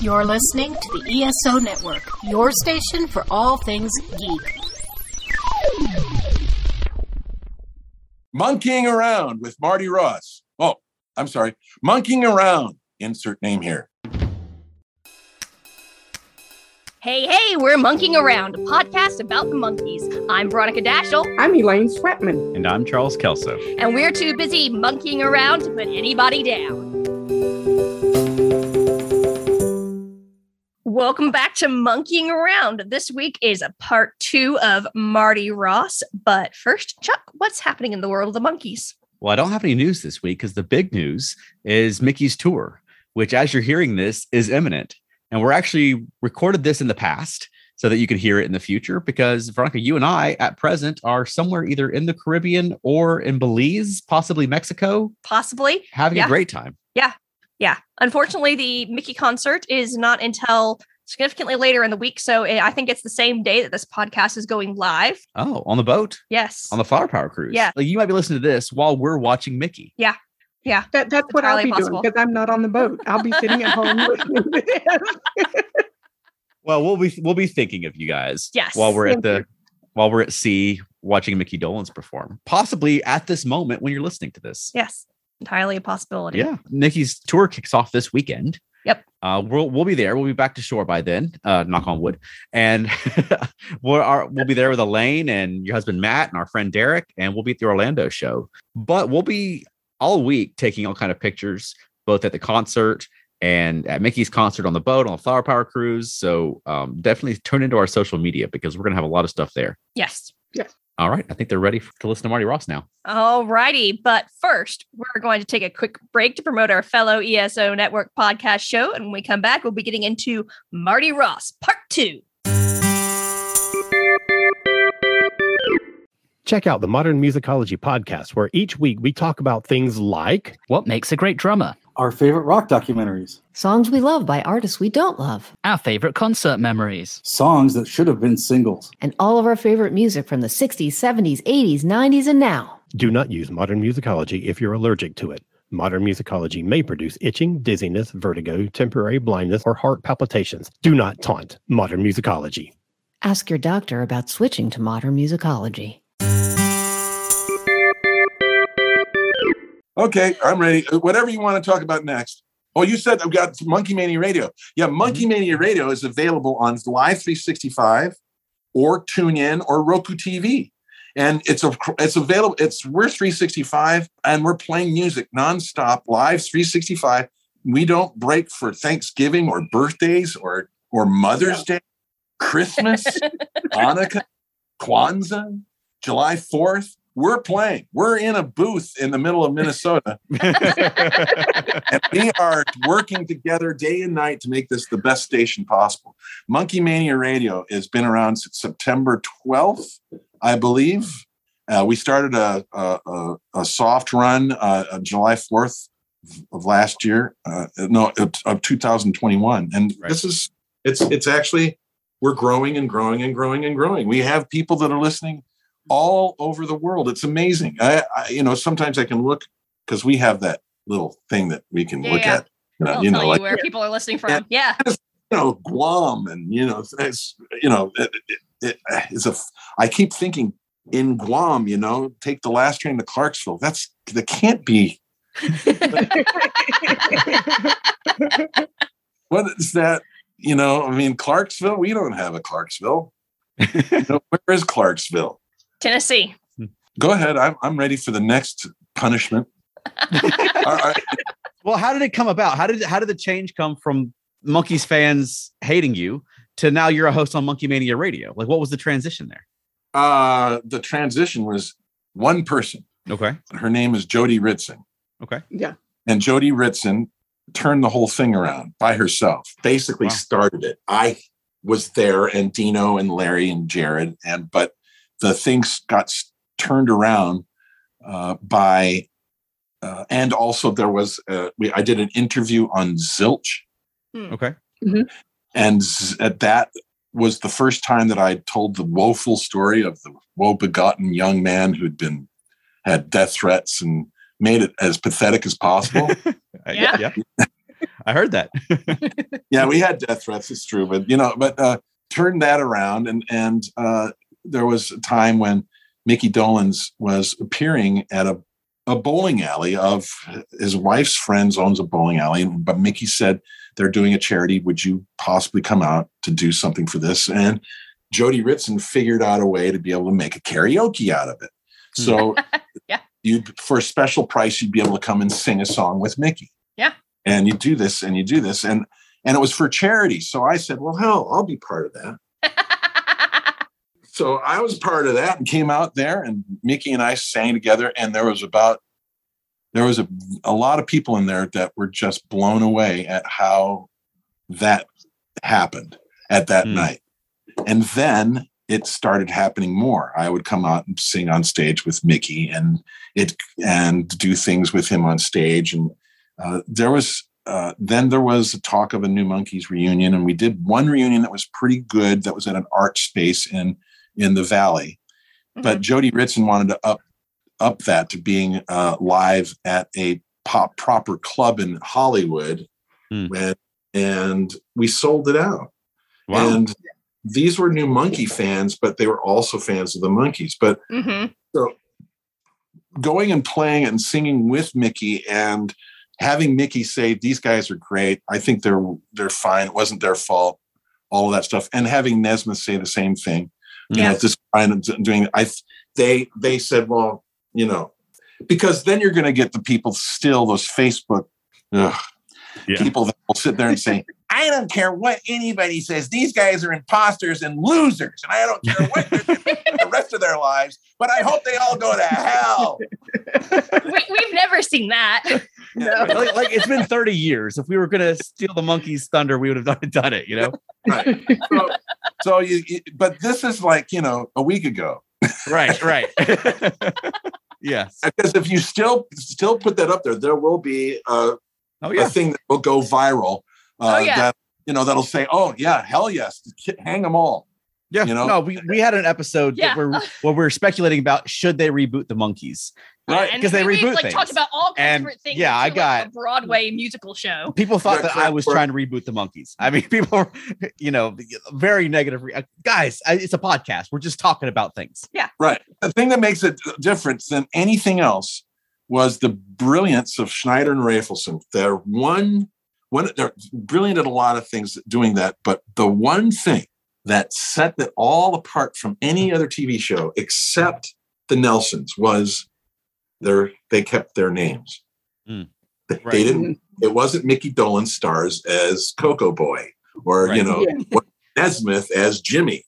You're listening to the ESO Network, your station for all things geek. Monkeeing around with Marty Ross. Oh, I'm sorry. Monkeeing around. Insert name here. Hey, hey, we're Monkeeing Around, a podcast about the Monkees. I'm Veronica Dashel, I'm Elaine Sweatman. And I'm Charles Kelso. and we're too busy monkeying around to put anybody down. Welcome back to Monkeeing Around. This week is a part two of Marty Ross. But first, Chuck, what's happening in the world of the Monkees? Well, I don't have any news this week because the big news is Mickey's tour, which, as you're hearing this, is imminent. And we're actually recorded this in the past so that you can hear it in the future because, Veronica, you and I at present are somewhere either in the Caribbean or in Belize, possibly Mexico, Possibly. having Yeah. a great time. Yeah. Yeah unfortunately, the Mickey concert is not until significantly later in the week. So eh, I think it's the same day that this podcast is going live. Oh, on the boat, Yes. on the Flower Power cruise. Yeah. Like you might be listening to this while we're watching Mickey. yeah. That, that's what I'll be possible. doing because I'm not on the boat. I'll be sitting at home listening to this. Well, we'll be we'll be thinking of you guys. Yes. While we're at the you. while we're at sea watching Mickey Dolenz perform, possibly at this moment when you're listening to this. Yes. Entirely a possibility. Yeah, Mickey's tour kicks off this weekend. Yep. Uh, we'll we'll be there. We'll be back to shore by then. Uh, knock on wood. And we'll our, we'll be there with Elaine and your husband Matt and our friend Derek, and we'll be at the Orlando show. But we'll be all week taking all kind of pictures, both at the concert and at Mickey's concert on the boat on the Flower Power cruise. So um, definitely turn into our social media because we're gonna have a lot of stuff there. Yes. Yes. All right, I think they're ready f- to listen to Marty Ross now. All righty. But first, we're going to take a quick break to promote our fellow ESO Network podcast show. And when we come back, we'll be getting into Marty Ross Part Two. Check out the Modern Musicology podcast, where each week we talk about things like What makes a great drummer? Our favorite rock documentaries, Songs we love by artists we don't love, Our favorite concert memories. songs that should have been singles. and all of our favorite music from the 60s, 70s, 80s, 90s, and now. do not use modern musicology if you're allergic to it. Modern musicology may produce itching, dizziness, vertigo, temporary blindness, or heart palpitations. Do not taunt modern musicology. Ask your doctor about switching to modern musicology. Okay, I'm ready. Uh, Whatever you want to talk about next. Oh, you said I've got MonkeeMania Radio. Yeah, MonkeeMania Radio is available on Live 365 or TuneIn or Roku TV. And it's a it's available. It's we're 365 and we're playing music nonstop, live 365. We don't break for Thanksgiving or birthdays or or Mother's Day, Christmas, Hanukkah, Kwanzaa, July 4th. We're playing. We're in a booth in the middle of Minnesota and we are working together day and night to make this the best station possible. MonkeeMania Radio has been around since September 12th, I believe. Uh, we started a, a, a, soft run uh, on July 4th of last year, uh, no, of, of 2021. And Right. this is, it's, it's actually, we're growing and growing and growing and growing. We have people that are listening all over the world. It's amazing. I, I you know, sometimes I can look because we have that little thing that we can Yeah, look yeah. at. You know, you tell know, you like where people are listening from. Yeah. Yeah. you know, Guam, and you know, it's you know, it, it, it is a. f- I keep thinking in Guam, you know, take the last train to Clarksville. That's that can't be. What is that? You know, I mean, Clarksville. We don't have a Clarksville. You know, where is Clarksville? Tennessee. Go ahead. I'm I'm ready for the next punishment. All right. Well, how did it come about? How did how did the change come from Monkees fans hating you to now you're a host on MonkeeMania Radio? Like, what was the transition there? Uh, the transition was one person. Okay. Her name is Jody Ritson. Okay. Yeah. And Jody Ritson turned the whole thing around by herself. Basically Wow. started it. I was there and Dino and Larry and Jared and but the things got turned around uh, by uh, and also there was uh, we, I did an interview on Zilch Okay. and z- at that was the first time that I told the woeful story of the woe-begotten young man who'd been had death threats and made it as pathetic as possible. Uh, Yeah. I heard that. yeah, we had death threats. It's true, but you know, but uh, turned that around, and and uh, there was a time when Mickey Dolenz was appearing at a a bowling alley of his wife's friends owns a bowling alley, but Mickey said they're doing a charity. Would you possibly come out to do something for this? And Jody Ritson figured out a way to be able to make a karaoke out of it. Hmm. So Yeah. you for a special price, you'd be able to come and sing a song with Mickey. Yeah. And you do this and you do this. And and it was for charity. So I said, Well, hell, I'll be part of that. So I was part of that and came out there and Mickey and I sang together. And there was about there was a, a lot of people in there that were just blown away at how that happened at that Hmm. night. And then it started happening more. I would come out and sing on stage with Mickey and it and do things with him on stage. And uh, there was uh, then there was a talk of a New Monkees reunion, and we did one reunion that was pretty good. That was at an art space in in the Valley. But Jody Ritson wanted to up up that to being uh, live at a pop proper club in Hollywood, Hmm. and and we sold it out. Wow. And these were new Monkee fans, but they were also fans of the Monkees. But hmm so going and playing and singing with Mickey and having Mickey say these guys are great. I think they're they're fine. It wasn't their fault. All of that stuff, and having Nesmith say the same thing. You know, Yeah. this kind of doing. I they they said, well, you know, because then you're going to get the people still those Facebook ugh, Yeah. people that will sit there and say, I don't care what anybody says. These guys are imposters and losers, and I don't care what they're doing the rest of their lives. But I hope they all go to hell. we, we've never seen that. like, like, it's been 30 years. If we were gonna steal the Monkees' thunder, we would have done, done it, you know? Right. So, so you, you- but this is like you know a week ago. Right, right. yes. Because if you still still put that up there, there will be a, Oh a thing that will go viral. Uh, Oh, yeah. That you know that'll say, "Oh yeah, hell yes, hang them all." Yeah. you know? No, we, we had an episode Yeah. that where, where we're speculating about should they reboot the Monkees. Right. because they we, reboot like things. talked about all kinds And, of different things. yeah, I to, like, got- a Broadway musical show. People thought that I was trying to reboot the Monkees. I mean, people, you know, very negative. re- Guys, I, it's a podcast. We're just talking about things. Yeah, right. The thing that makes it different than anything else was the brilliance of Schneider and Rafelson. They're one, one, they're brilliant at a lot of things doing that, but the one thing that set it all apart from any other TV show except the Nelsons was their they kept their names. Mm. They, Right. they didn't. It wasn't Mickey Dolenz stars as Coco Boy or you know Yeah. Nesmith as Jimmy.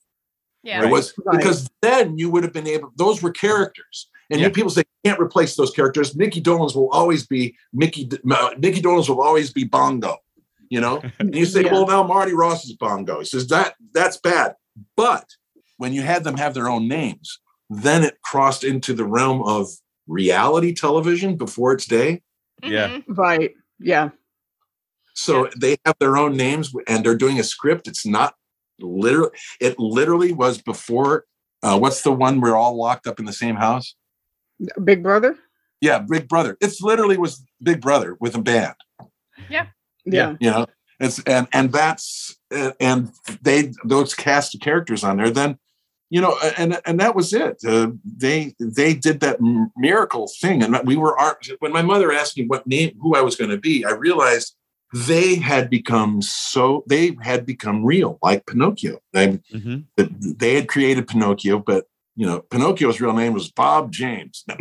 Yeah. It was Right. because then you would have been able. Those were characters, and Yeah. people say you can't replace those characters. Mickey Dolenz will always be Mickey. uh, Mickey Dolenz will always be Bongo. You know, and you say, Yeah. well, now Marty Ross is Bongo. He says that that's bad. But when you had them have their own names, then it crossed into the realm of reality television before its day. Yeah. Mhm. Right. Yeah. So they have their own names and they're doing a script. It's not literally, it literally was before. Uh, what's the one we're all locked up in the same house? Big Brother. Yeah, Big Brother. It's literally was Big Brother with a band, Yeah. Yeah. You know. It's and and that's and- and they those cast of characters on there. Then, you know, and and that was it. Uh, they they did that miracle thing, and we were our, when my mother asked me what name who I was going to be, I realized they had become so they had become real, like Pinocchio. They Mhm. they had created Pinocchio, but you know, Pinocchio's real name was Bob James.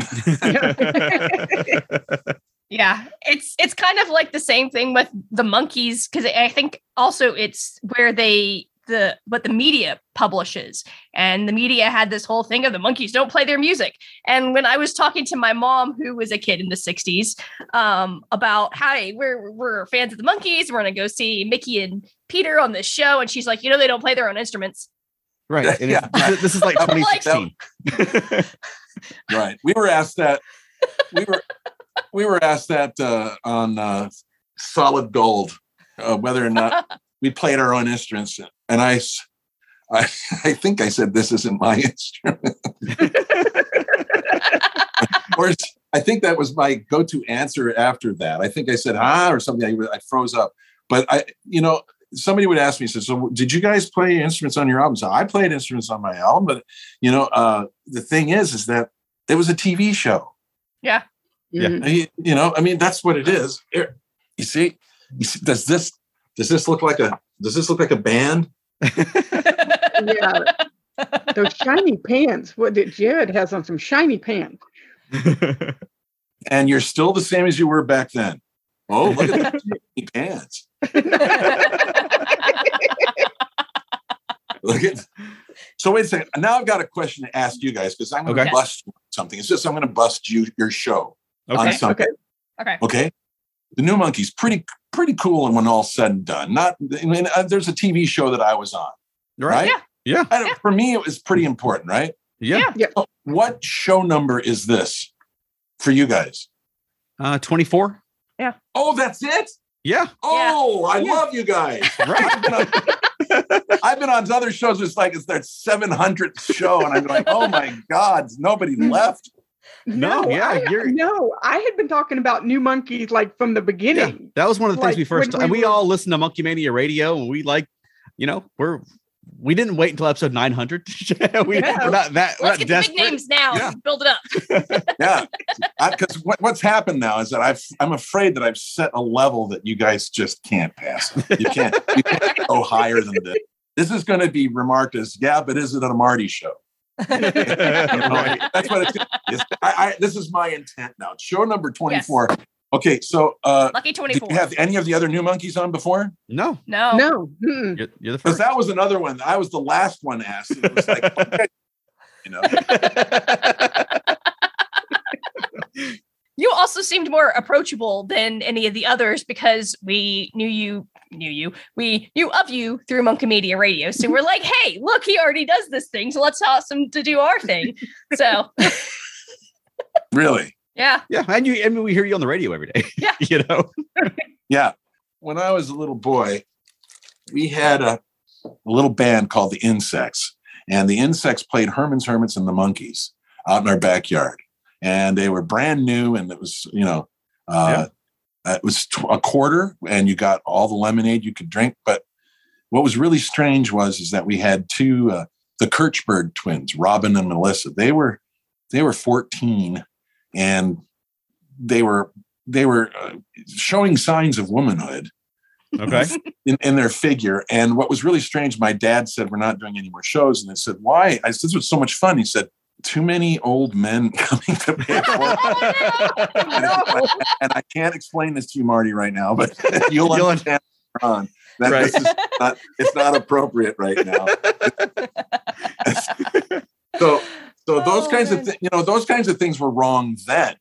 Yeah, it's it's kind of like the same thing with the Monkees because I think also it's where they the what the media publishes and the media had this whole thing of the Monkees don't play their music and when i was talking to my mom who was a kid in the 60s um, about hi we're we're fans of the Monkees we're gonna go see mickey and peter on this show and she's like you know they don't play their own instruments Right. And Yeah. this, this is like I'm like- 2016. right. We were asked that. We were we were asked that uh, on uh, Solid Gold uh, whether or not we played our own instruments, and I, I think I said this isn't my instrument. or I think that was my go-to answer after that. I think I said "ah" or something. I, I froze up. But I, you know, somebody would ask me, says, "So did you guys play instruments on your album?" So I played instruments on my album, but you know, uh, the thing is, is that it was a TV show. Yeah. Yeah. You, you know, I mean, that's what it is. Here, you see, you see, does this does this look like a does this look like a band? Yeah. Those shiny pants. What did Jared has on some shiny pants? And you're still the same as you were back then. Oh, look at the shiny pants. Look at. So wait a second. Now I've got a question to ask you guys because I'm going to Okay. bust something. It's just I'm going to bust you your show on okay. okay. Okay. The New Monkees pretty pretty cool, and when all said and done, not. I mean, uh, there's a TV show that I was on. Right. Right. Yeah. I don't, For me, it was pretty important, right? Yeah. So what show number is this for you guys? Uh, 24. Oh, that's it. Yeah. Oh, I Yeah. love you guys. Right. I've been on, I've been on other shows. It's like it's their 700th show, and I'm like, oh my god, nobody left. No, yeah, I, you're- no. I had been talking about new Monkees like from the yeah. beginning. That was one of the things Like, we first, when and we we were- all listened to MonkeeMania Radio and we like, you know, we're, we didn't wait until episode 900. we, Yeah. We're not that, Let's not get the big names now. Yeah. Build it up. Yeah, because what, what's happened now is that I've I'm afraid that I've set a level that you guys just can't pass. You can't, you can't go higher than this. This is going to be remarked as, yeah, but is it a Marty show? You know, Right. That's what it's. it's I, I, this is my intent now. Show number twenty four. Okay, so uh, Lucky did 24. you have any of the other new Monkees on before? No, no. No. mm-mm. you're, you're the Because first. that was another one. I was the last one asked. It was like, okay, you know, You also seemed more approachable than any of the others because we knew you knew you. We knew of you through Monkey Media Radio. So we're like, hey, look, he already does this thing. So let's ask him to do our thing. So really. yeah. yeah. And you, and we hear you on the radio every day. Yeah. you know? Yeah. When I was a little boy, we had a, a little band called the Insects, and the Insects played Herman's Hermits and the Monkees out in our backyard, and they were brand new, and it was you know, uh, uh, it was tw- a quarter, and you got all the lemonade you could drink. But what was really strange was is that we had two uh, the Kirchberg twins, Robin and Melissa. They were they were fourteen, and they were they were uh, showing signs of womanhood Okay. in, in their figure. And what was really strange, my dad said, We're not doing any more shows. And I said, Why? I said, This was so much fun. He said, Too many old men coming to pay for it. Oh, no. And I can't explain this to you, Marty, right now, but you'll You'll- understand later on that Right. this is not, it's not appropriate right now. so, so oh, those Oh, kinds of, man. thi- you know, those kinds of things were wrong then.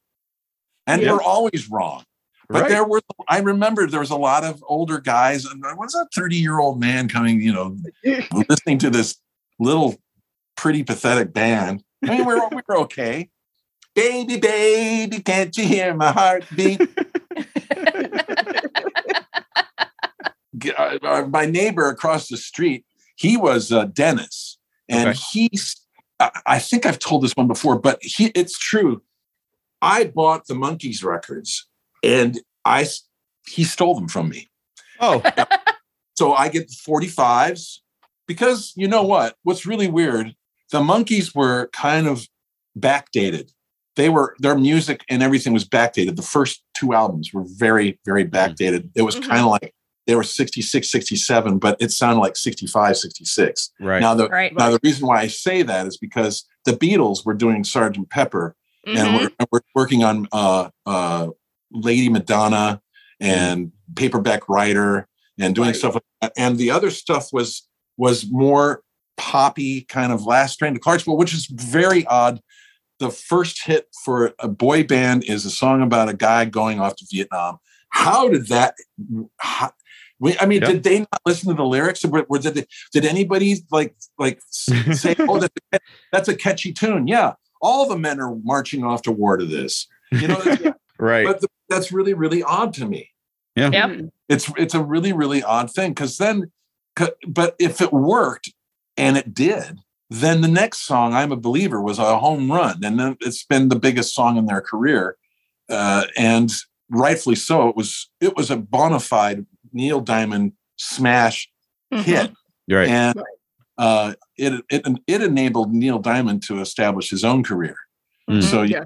And Yeah. they're always wrong. But Right. there were, I remember there was a lot of older guys, and there was a 30 year old man coming, you know, listening to this little pretty pathetic band. I mean, we were, we were okay. Baby, baby, can't you hear my heartbeat? Uh, my neighbor across the street, he was uh, Dennis, and Okay. he's. I, I think I've told this one before, but he, it's true. I bought the Monkees records, and I he stole them from me. Oh, So I get the 45s because you know what? What's really weird, the Monkees were kind of backdated. They were their music and everything was backdated. The first two albums were very, very backdated. It was Mhm. kind of like they were 66, 67, but it sounded like 65, 66. right. Now the Right. now the reason why I say that is because the Beatles were doing Sergeant Pepper Mhm. and we're, we're working on uh, uh, Lady Madonna and Paperback Writer and doing Right. stuff like that. And the other stuff was was more poppy, kind of last train to Clarksville, which is very odd. The first hit for a boy band is a song about a guy going off to Vietnam. How did that? How, we- I mean, Yeah. did they not listen to the lyrics? Or were, did, they, did anybody like like say, "Oh, that's a, that's a catchy tune"? Yeah, all the men are marching off to war to this. You know, that's- right. but th- that's really really odd to me. Yep. It's it's a really really odd thing because then, 'cause- but if it worked and it did, then the next song, "I'm a Believer," was a home run, and then it's been the biggest song in their career. uh, and rightfully so. It was it was a bona fide Neil Diamond smash Mhm. hit, right. and uh, it, it it enabled Neil Diamond to establish his own career. Mm. So Yeah.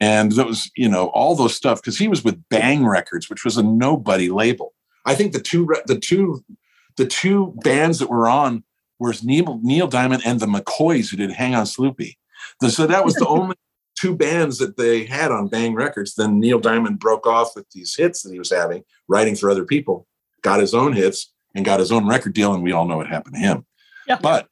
and those you know all those stuff because he was with Bang Records, which was a nobody label. I think the two the two the two bands that were on was Neil Neil Diamond and the McCoys who did Hang on Sloopy. The- so that was the only two bands that they had on Bang Records. Then Neil Diamond broke off with these hits that he was having, writing for other people, got his own hits and got his own record deal, and we all know what happened to him. Yeah. But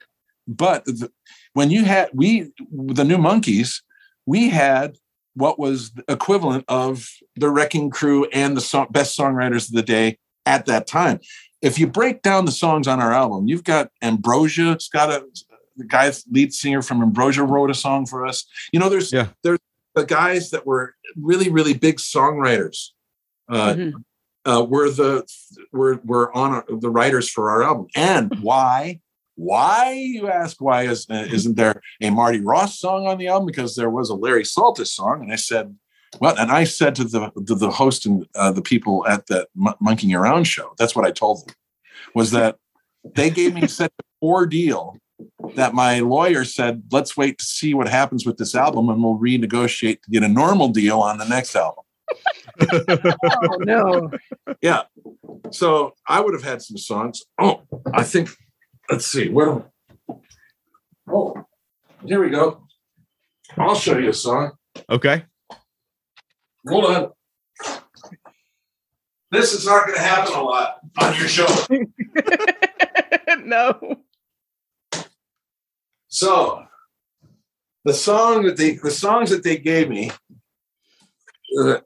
but the, when you had we the new Monkees, we had what was the equivalent of the Wrecking Crew and the song, best songwriters of the day at that time. If you break down the songs on our album, you've got Ambrosia. It's got a the guy lead singer from Ambrosia wrote a song for us. You know, there's Yeah. there's the guys that were really really big songwriters. Uh, Mhm. uh, were the were were on our, the writers for our album. And why? Why you ask? Why is uh, isn't there a Marty Ross song on the album? Because there was a Larry Saltis song, and I said, well, and I said to the to the host and uh, the people at that Mon- Monkeying Around show. That's what I told them was that they gave me such a poor deal that my lawyer said, let's wait to see what happens with this album, and we'll renegotiate to get a normal deal on the next album. Oh no. Yeah. So I would have had some songs. Oh, I think, let's see. Where Oh, here we go. I'll show you a song. Okay. Hold on. This is not going to happen a lot on your show. no. So the song that they, the songs that they gave me, uh,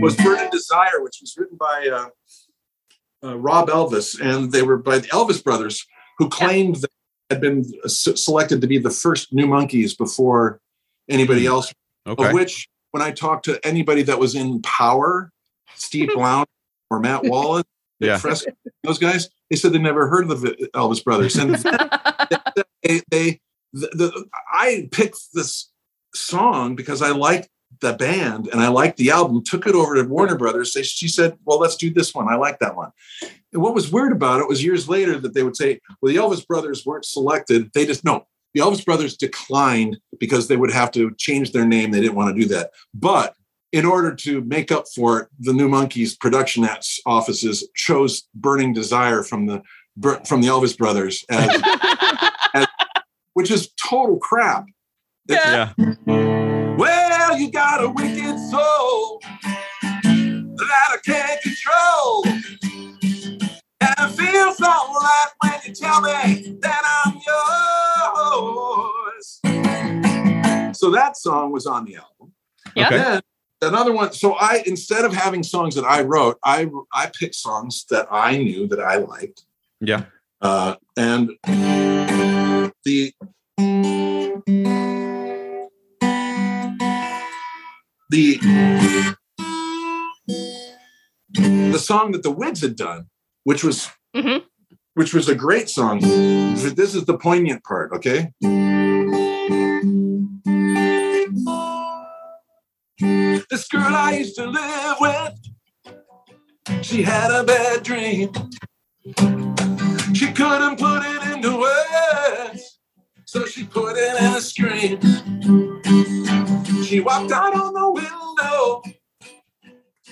was Burning Desire, which was written by uh, uh, Rob Elvis, and they were by the Elvis brothers, who claimed that had been s- selected to be the first New Monkees before anybody hmm. else. Okay. Of which, when I talked to anybody that was in power, Steve Blount or Matt Wallace, Yeah. Fresco, those guys, they said they never heard of the Elvis brothers, and they, they the, the, I picked this song because I liked the band and I liked the album. Took it over to Warner Brothers. They, she said, "Well, let's do this one. I like that one." And what was weird about it was years later that they would say, "Well, the Elvis brothers weren't selected. They just no." The Elvis brothers declined because they would have to change their name. They didn't want to do that. But in order to make up for it, the New Monkees productionats- offices chose "Burning Desire" from the from the Elvis brothers as which is total crap. Yeah. Well, you got a wicked soul that I can't control. And it feels all right when you tell me that I'm yours. So that song was on the album. Yeah. Okay. Then another one. So I instead of having songs that I wrote, I I picked songs that I knew that I liked. Yeah. Uh, and the the the song that the Wigs had done, which was Mhm. Which was a great song. This is the poignant part, okay? This girl I used to live with, she had a bad dream. She couldn't put it into words, so she put it in a scream. She walked out on the window.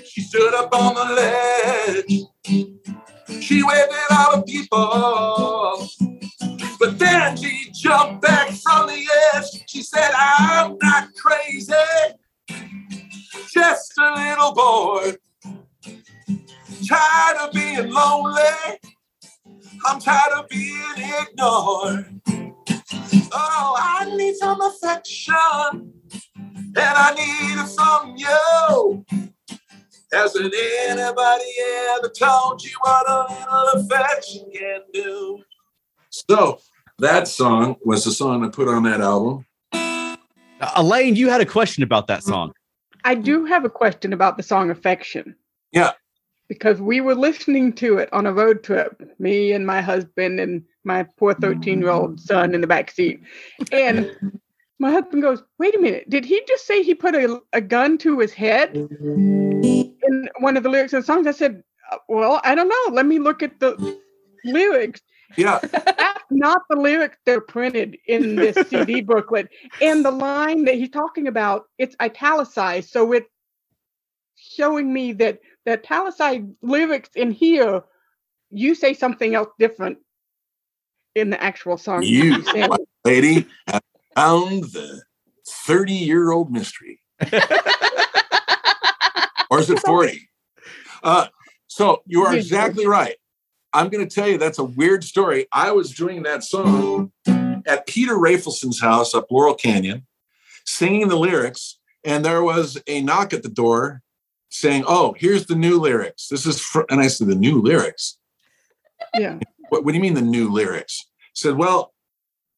She stood up on the ledge. She waved at all the people. But then she jumped back from the edge. She said, I'm not crazy, just a little bored. Tired of being lonely. I'm tired of being ignored. Oh, I need some affection, and I need it from you. Hasn't anybody ever told you what a little affection can do? So that song was the song I put on that album. Uh, Elaine, you had a question about that song. I do have a question about the song Affection. Yeah. Because we were listening to it on a road trip, me and my husband and my poor 13 year old son in the back seat. And my husband goes, "Wait a minute! Did he just say he put a, a gun to his head in one of the lyrics of the songs?" I said, "Uh, "Well, I don't know. Let me look at the lyrics." Yeah. That's not the lyrics that are printed in this CD booklet. And the line that he's talking about, it's italicized, so it's showing me that the italicized lyrics in here, you say something else different in the actual song. You, lady, have found the 30 year old mystery. or is it 40? Uh, so you are exactly right. I'm going to tell you that's a weird story. I was doing that song at Peter Rafelson's house up Laurel Canyon, singing the lyrics, and there was a knock at the door saying, "Oh, here's the new lyrics. This is," fr-, and I said, "The new lyrics." Yeah. What, what do you mean the new lyrics? Said, well,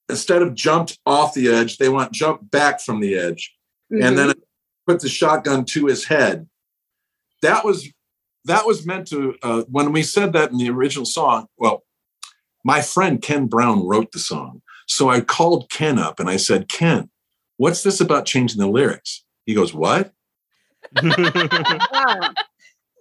instead of jumped off the edge, they want jump back from the edge. Mhm. And then put the shotgun to his head. That was that was meant to uh, when we said that in the original song. Well, my friend Ken Brown wrote the song. So I called Ken up and I said, Ken, what's this about changing the lyrics? He goes, What? Wow.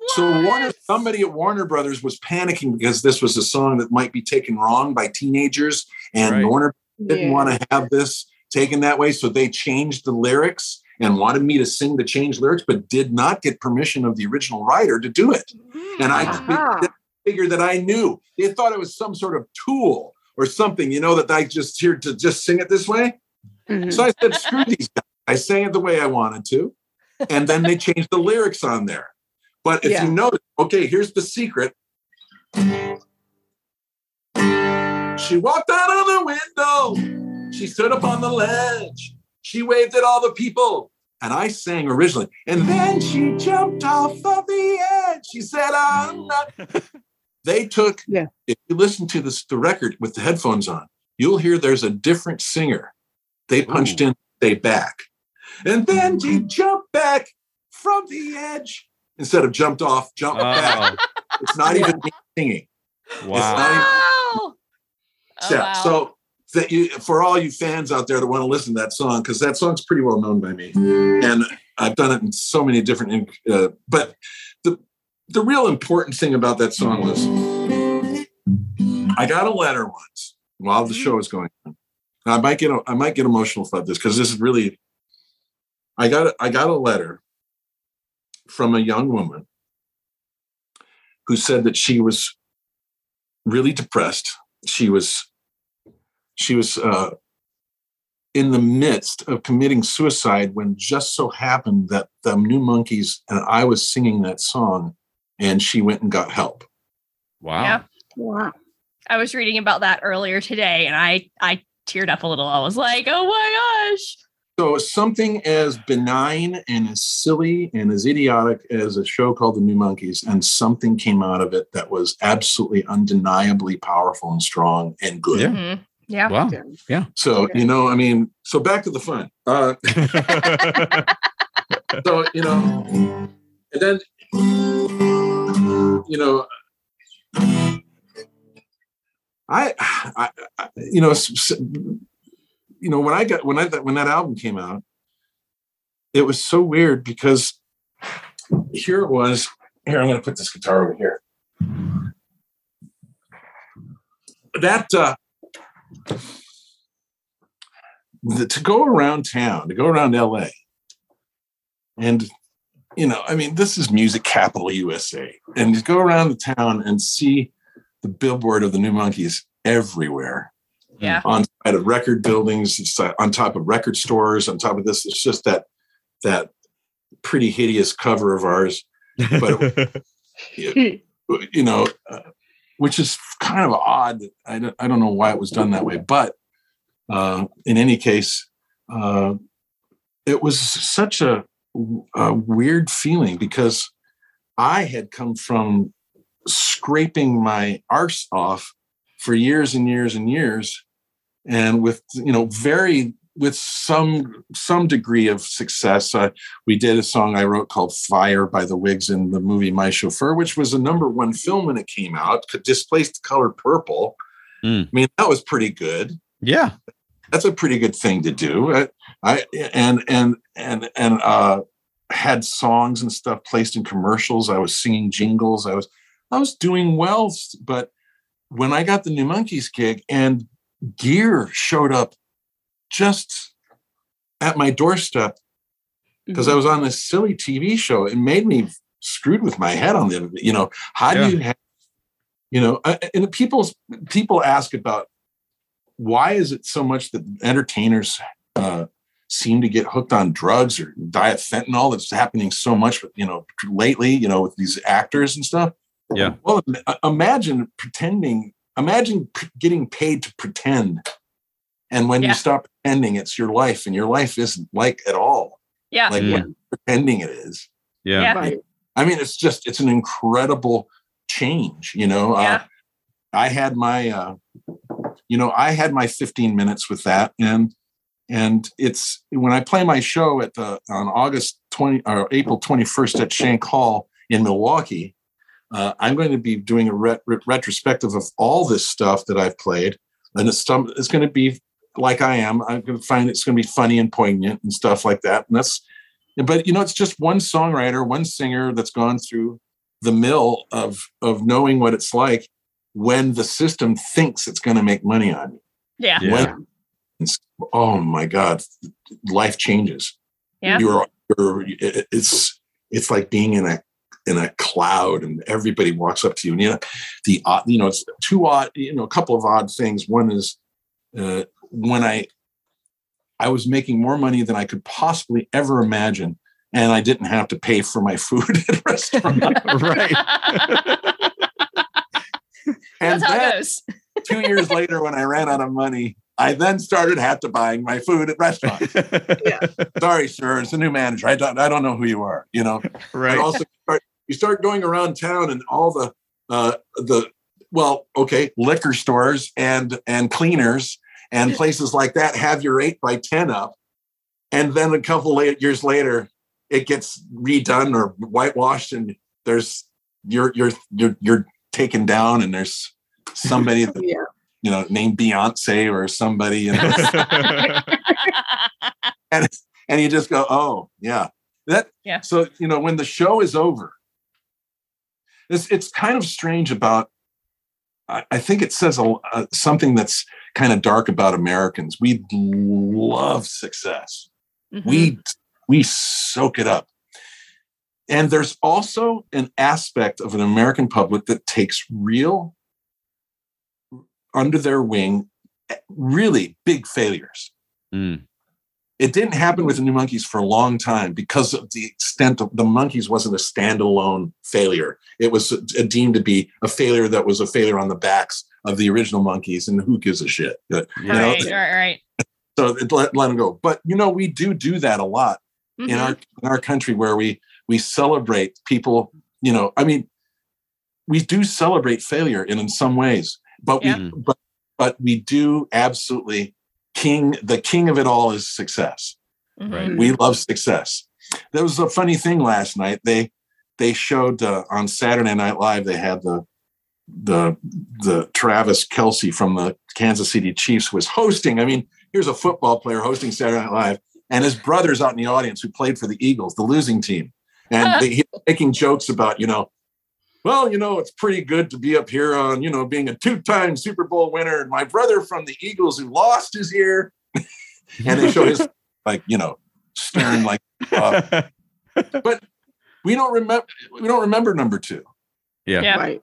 So Warner, somebody at Warner Brothers was panicking because this was a song that might be taken wrong by teenagers, and Right. Warner didn't Yeah. want to have this taken that way, so they changed the lyrics and wanted me to sing the changed lyrics, but did not get permission of the original writer to do it. And I Aha. figured that I knew they thought it was some sort of tool or something, you know, that I just here to just sing it this way. Mhm. So I said, screw these guys. I sang it the way I wanted to. And then they changed the lyrics on there. But if Yeah. you notice, okay, here's the secret. She walked out of the window. She stood up on the ledge. She waved at all the people. And I sang originally. And then she jumped off of the edge. She said, I'm not. They took, Yeah. if you listen to this, the record with the headphones on, you'll hear there's a different singer. They punched in, they back. And then she mm-hmm. jumped back from the edge instead of jumped off, jumped oh. back. Oh, It's not Yeah. even singing. wow. Wow. Oh, Yeah. wow. So that you, for all you fans out there that want to listen to that song, because that song's pretty well known by me, and I've done it in so many different. Uh, but the the real important thing about that song was I got a letter once while the show was going on. I might get I might get emotional about this because this is really. I got I got a letter from a young woman who said that she was really depressed. She was she was uh, in the midst of committing suicide when just so happened that the New Monkees and I was singing that song, and she went and got help. Wow. Yeah. Wow. I was reading about that earlier today and I I teared up a little. I was like, oh my gosh. So something as benign and as silly and as idiotic as a show called The New Monkees, and something came out of it that was absolutely undeniably powerful and strong and good. Yeah. Mhm. Yeah. Wow. So Okay. you know, I mean, so back to the fun. Uh, so you know, and then you know, I, I, I you know, s- s- you know, when I got when I when that album came out, it was so weird because here it was. Here, I'm going to put this guitar over here. That uh, the, to go around town, to go around LA, and you know, I mean, this is music capital USA, and to go around the town and see the billboard of the New Monkees everywhere Yeah. on side of record buildings, it's, uh, on top of record stores, on top of this. It's just that that pretty hideous cover of ours, but you know, uh, which is kind of odd. I don't, I don't know why it was done that way, but uh, in any case, uh, it was such a, a weird feeling because I had come from scraping my arse off for years and years and years, and with you know very with some some degree of success. Uh, we did a song I wrote called "Fire" by the Wigs in the movie My Chauffeur, which was a number one film when it came out. Could displace the color purple. Mm. I mean, that was pretty good. yeah. that's a pretty good thing to do. I, I and and and and uh, had songs and stuff placed in commercials. I was singing jingles. I was I was doing well, but when I got the New Monkees gig and gear showed up just at my doorstep because I was on this silly TV show, it made me screwed with my head on the you know how Yeah. do you have you know uh, and people people ask about why is it so much that entertainers uh, seem to get hooked on drugs or diet fentanyl that's happening so much with you know lately you know with these actors and stuff Yeah. well uh, imagine pretending imagine getting paid to pretend and when Yeah. you stop pretending it's your life and your life isn't like at all Yeah. like Mm. what pretending it is Yeah. Yeah. I mean, it's just it's an incredible change. You know, Yeah. uh, I had my, uh, you know, I had my 15 minutes with that, and and it's when I play my show at the on August 20 or April 21st at Shank Hall in Milwaukee. Uh, I'm going to be doing a ret- ret- retrospective of all this stuff that I've played, and it's it's going to be like I am. I'm going to find it's going to be funny and poignant and stuff like that, and that's but you know it's just one songwriter one singer that's gone through the mill of of knowing what it's like when the system thinks it's going to make money on you Yeah. Yeah. when oh my god life changes Yeah. you're, you're it's it's like being in a in a cloud and everybody walks up to you and you know the odd you know it's two odd you know a couple of odd things one is uh, when i i was making more money than i could possibly ever imagine and i didn't have to pay for my food at a restaurant right. and That's how then it goes. two years later when i ran out of money i then started have to buying my food at restaurants sorry sir it's a new manager i don't i don't know who you are you know right. And also start, you start going around town and all the uh, the well, okay, liquor stores and and cleaners and places like that have your eight by ten up, and then a couple late years later, it gets redone or whitewashed, and there's you're you're you're you're taken down, and there's somebody that, Yeah. you know named Beyonce or somebody, you know, and and you just go, oh yeah, that Yeah. So you know when the show is over, it's it's kind of strange about. I, I think it says a, uh, something that's kind of dark about Americans. We love success. Mhm. We we soak it up. And there's also an aspect of an American public that takes real under their wing eh, really big failures Mm. It didn't happen with the new Monkees for a long time because of the extent of the Monkees wasn't a standalone failure it was deemed to be a failure that was a failure on the backs of the original Monkees and who gives a shit you know, Right, right, right. so it let, let them go but you know we do do that a lot in Mhm. our in our country where we we celebrate people you know i mean we do celebrate failure in in some ways but Yeah. we but but we do absolutely king the king of it all is success. Right. we love success. There was a funny thing last night. They they showed uh, on saturday night live they had the the the travis kelce from the kansas city chiefs was hosting. I mean here's a football player hosting saturday night live and his brother's out in the audience who played for the eagles the losing team. And they, he making jokes about you know well you know it's pretty good to be up here on you know being a two-time super bowl winner and my brother from the eagles who lost is here and they show his like you know stern like uh, but we don't remember we don't remember number two yeah. Yeah. Right.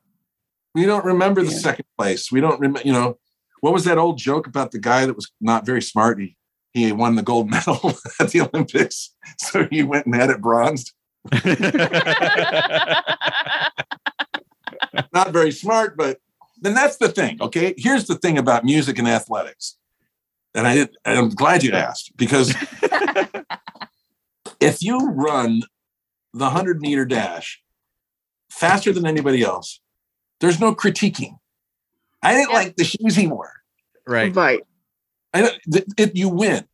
we don't remember the Yeah. second place we don't remember you know what was that old joke about the guy that was not very smart he he won the gold medal at the olympics so he went and had it bronzed not very smart but then that's the thing okay here's the thing about music and athletics and i did i'm glad you asked because if you run the 100 meter dash faster than anybody else there's no critiquing i didn't Yeah. like the shoes he wore right. Right. I th- it, you win.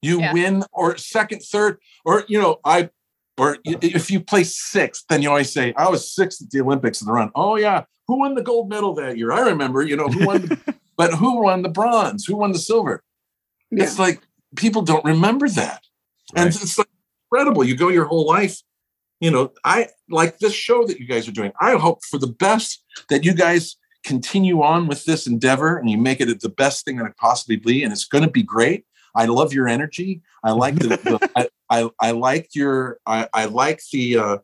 You Yeah. win or second, third, or you know, I or if you place sixth, then you always say, I was sixth at the Olympics in the run. Oh yeah, who won the gold medal that year? I remember, you know, who won the, but who won the bronze? Who won the silver? Yeah. It's like people don't remember that. And it's like incredible. You go your whole life, you know, I like this show that you guys are doing. I hope for the best that you guys continue on with this endeavor and you make it the best thing that it possibly be. And it's going to be great. I love your energy. I like the, the I, I, I like your, I, I like the, uh,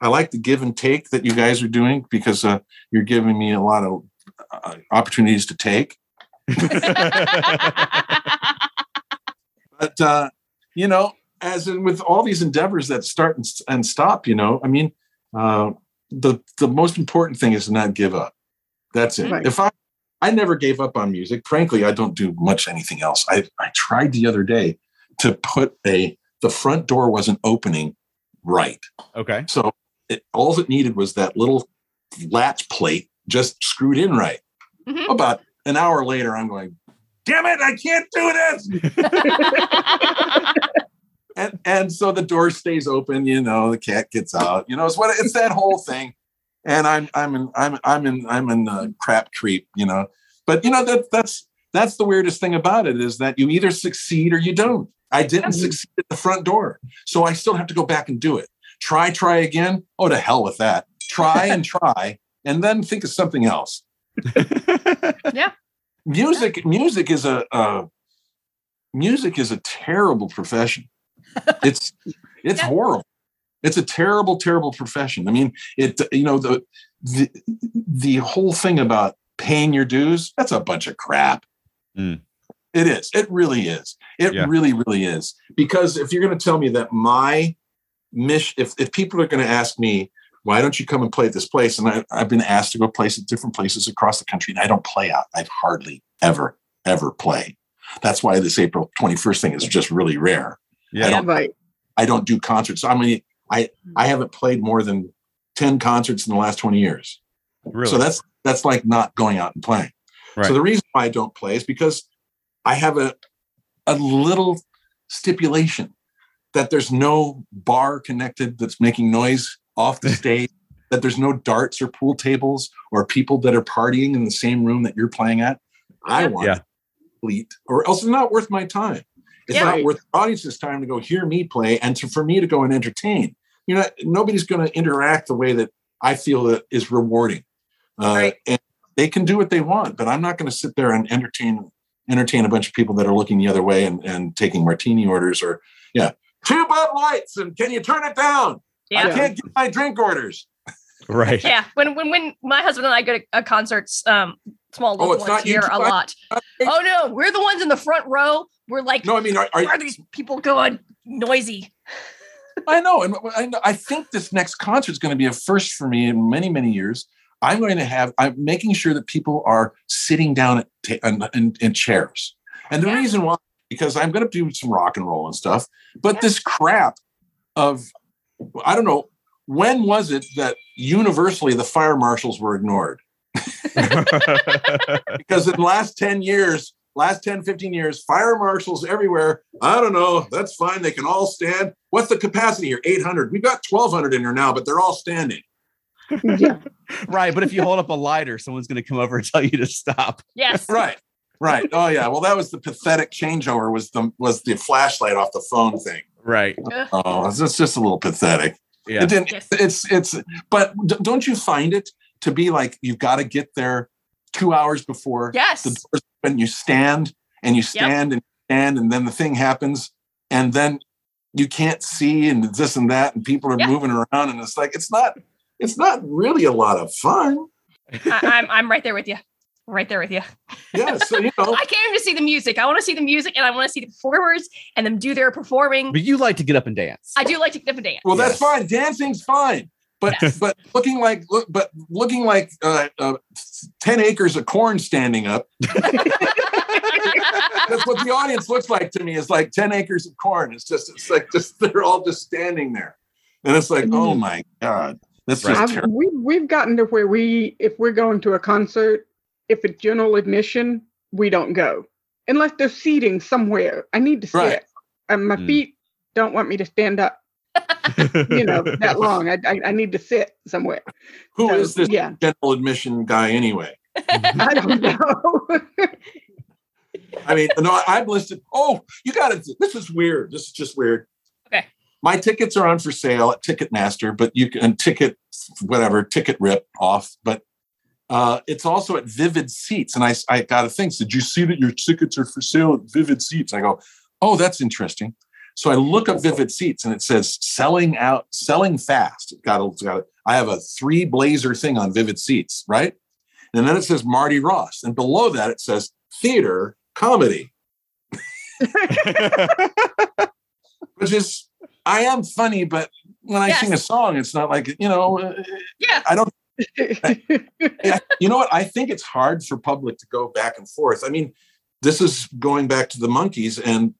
I like the give and take that you guys are doing because uh, you're giving me a lot of uh, opportunities to take. but uh, you know, as in with all these endeavors that start and, and stop, you know, I mean, uh, the the most important thing is to not give up. That's it. Right. If I I never gave up on music. Frankly, I don't do much anything else. I I tried the other day to put a the front door wasn't opening right, okay. so it, all it needed was that little latch plate just screwed in right. Mhm. About an hour later, I'm going, damn it, I can't do this. and and so the door stays open, you know, the cat gets out, you know, it's what it's that whole thing. And I'm I'm in I'm I'm in I'm in uh, crap creep, you know. But you know that that's that's the weirdest thing about it is that you either succeed or you don't. I didn't succeed at the front door, so I still have to go back and do it. Try, try again. Oh, to hell with that. Try and try, and then think of something else. Yeah. Music, music is a uh, music is a terrible profession. It's it's Yeah. horrible. It's a terrible, terrible profession. I mean, it you know the the the whole thing about paying your dues. That's a bunch of crap. Mm. It is. It really is. It Yeah. really, really is. Because if you're going to tell me that my mission, if, if people are going to ask me, why don't you come and play at this place? And I, I've been asked to go place at different places across the country, and I don't play out. I've hardly ever, ever play. That's why this April 21st thing is just really rare. I Yeah. don't Right. I don't do concerts. I mean, I hmm. I haven't played more than 10 concerts in the last 20 years. Really. So that's that's like not going out and playing. Right. So the reason why I don't play is because I have a a little stipulation that there's no bar connected that's making noise off the stage, that there's no darts or pool tables or people that are partying in the same room that you're playing at. I want Yeah. complete, or else it's not worth my time. It's Yeah. not worth the audience's time to go hear me play and to, for me to go and entertain. You know, nobody's going to interact the way that I feel that is rewarding. Uh, Right. And they can do what they want, but I'm not going to sit there and entertain entertain a bunch of people that are looking the other way and, and taking martini orders or yeah, two Bud Lights and can you turn it down? I can't get my drink orders. right. Yeah. When when when my husband and I go to uh, concerts, um, small Oh, local it's ones not here two a guys? lot. Oh no, we're the ones in the front row. We're like, No, I mean, are, are, are these people going noisy? I know, and I, I think this next concert is going to be a first for me in many, many years. I'm going to have. I'm making sure that people are sitting down at ta- in, in, in chairs, and the Yeah. reason why because I'm going to do some rock and roll and stuff. But this crap of I don't know when was it that universally the fire marshals were ignored because in the last 10 years last 10 15 years fire marshals everywhere i don't know that's fine they can all stand what's the capacity here 800 we've got 1200 in here now but they're all standing Yeah. right. But if you hold up a lighter, someone's going to come over and tell you to stop. Yes. right right oh yeah well that was the pathetic changeover was the was the flashlight off the phone thing Right. oh it's just, just a little pathetic Yeah. it didn't Yes. it's it's but don't you find it to be like you've got to get there two hours before Yes. the doors open, you stand and you stand and stand, and then the thing happens, and then you can't see, and this and that, and people are Yeah. moving around, and it's like it's not, it's not really a lot of fun. I, I'm I'm right there with you. Right there with you. Yeah, so you know, I came to see the music. I want to see the music and I want to see the performers and them do their performing. But you like to get up and dance. I do like to get up and dance. well, that's Yes. fine. Dancing's fine, but Yes. but looking like look, but looking like uh, uh, ten acres of corn standing up. That's what the audience looks like to me. Is like ten acres of corn. It's just it's like just they're all just standing there, and it's like oh my god, that's just we, we've gotten to where we, if we're going to a concert, if it's general admission, we don't go unless there's seating somewhere. I need to sit, Right. and my Mm. feet don't want me to stand up. You know that long. I, I I need to sit somewhere. Who So, is this Yeah, general admission guy anyway? I don't know. I mean, no, I've listed. Oh, you got it. This is weird. This is just weird. My tickets are on for sale at Ticketmaster, but you can ticket whatever ticket rip off. But uh, it's also at Vivid Seats, and I I got a thing. Did you see that your tickets are for sale at Vivid Seats? I go, oh, that's interesting. So I look up Vivid Seats, and it says selling out, selling fast. It got it's got a, I have a three blazer thing on Vivid Seats, right? And then it says Marty Ross, and below that it says theater comedy, which is I am funny, but when I sing a song, it's not like you know. uh, Yeah. I don't. Yeah, you know what? I think it's hard for public to go back and forth. I mean, this is going back to the Monkees and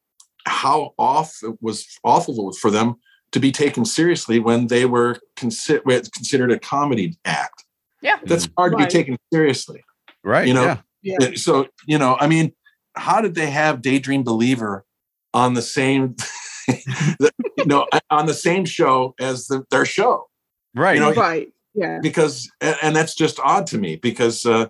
how off it was awful it was for them to be taken seriously when they were consider, considered a comedy act. Yeah. That's hard to be taken seriously. Right. You know, yeah. Yeah. So, you know, I mean, how did they have Daydream Believer on the same, the- you know, on the same show as the, their show? Right. You know, right. Yeah. because and, and that's just odd to me because uh,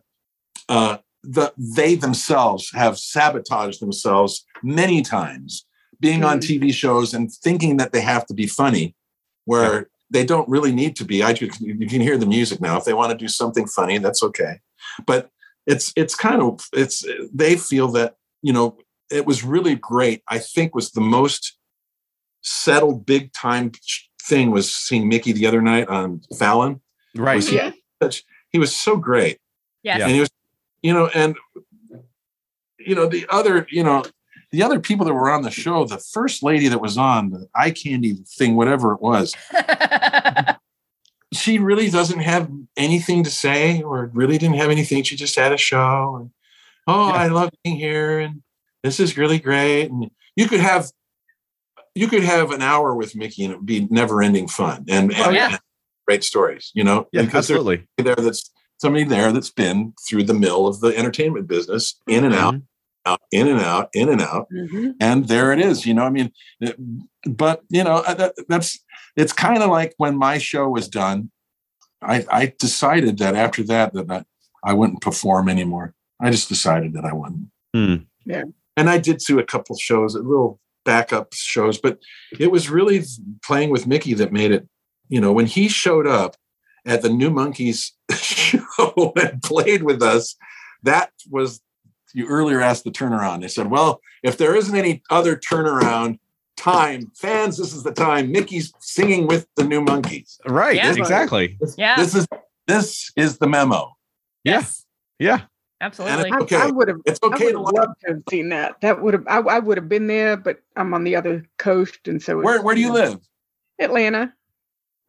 uh, the they themselves have sabotaged themselves many times being on TV shows and thinking that they have to be funny, where they don't really need to be. I just, you can hear the music now. If they want to do something funny, that's okay. But it's it's kind of it's they feel that you know it was really great. I think was the most settled big time thing was seeing Mickey the other night on Fallon Right. was he, Yeah. such, he was so great Yes. and he was you know and you know the other you know the other people that were on the show the first lady that was on the eye candy thing whatever it was she really doesn't have anything to say or really didn't have anything she just had a show and oh Yeah. i love being here and this is really great and you could have you could have an hour with mickey and it would be never ending fun and, Oh, yeah. and great stories you know Yeah. Because there's Absolutely. there that's somebody there that's been through the mill of the entertainment business in and out, Mhm. out in and out in and out Mhm. and there it is you know i mean but you know uh, that, that's it's kind of like when my show was done i i decided that after that that I, I wouldn't perform anymore i just decided that i wouldn't Hmm. Yeah. and i did do a couple shows a little backup shows but it was really playing with mickey that made it you know when he showed up at the New Monkees show and played with us that was you earlier asked the turnaround they said well if there isn't any other turnaround time fans this is the time mickey's singing with the New Monkees Right. Yeah. Exactly. this, Yeah. this is this is the memo Yeah. Yes. Yeah. Absolutely. I, Okay. I would have. it's I okay would to have loved to have seen that. That would have. I, I would have been there, but I'm on the other coast, and so where, where do you live Atlanta.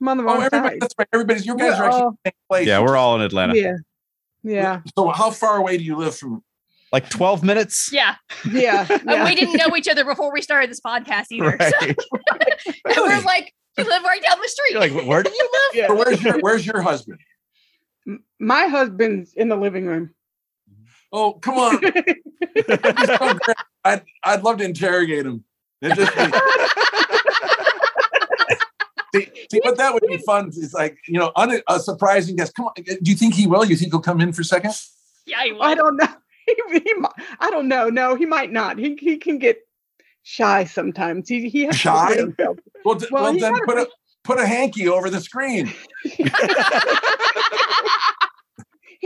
I'm on the oh everybody side. that's right everybody's you guys We're are actually all- in the same place Yeah. We're all in Atlanta. Yeah. Yeah. so how far away do you live from Like 12 minutes. yeah. Yeah. And yeah. we didn't know each other before we started this podcast either. Right. So, and we're like, you live right down the street. You're like, where do you live? Yeah. where's your where's your husband My husband's in the living room. Oh come on so. I'd, I'd love to interrogate him. It'd just be- see, see, but that would be fun. It's like, you know, un, a surprising guest. Come on. Uh, do you think he will? You think he'll come in for a second? yeah, he I don't know. He, he, I don't know. No, he might not. He he can get shy sometimes. He he has Shy? rid. Well, d- Well, well, he then put a put a hanky over the screen.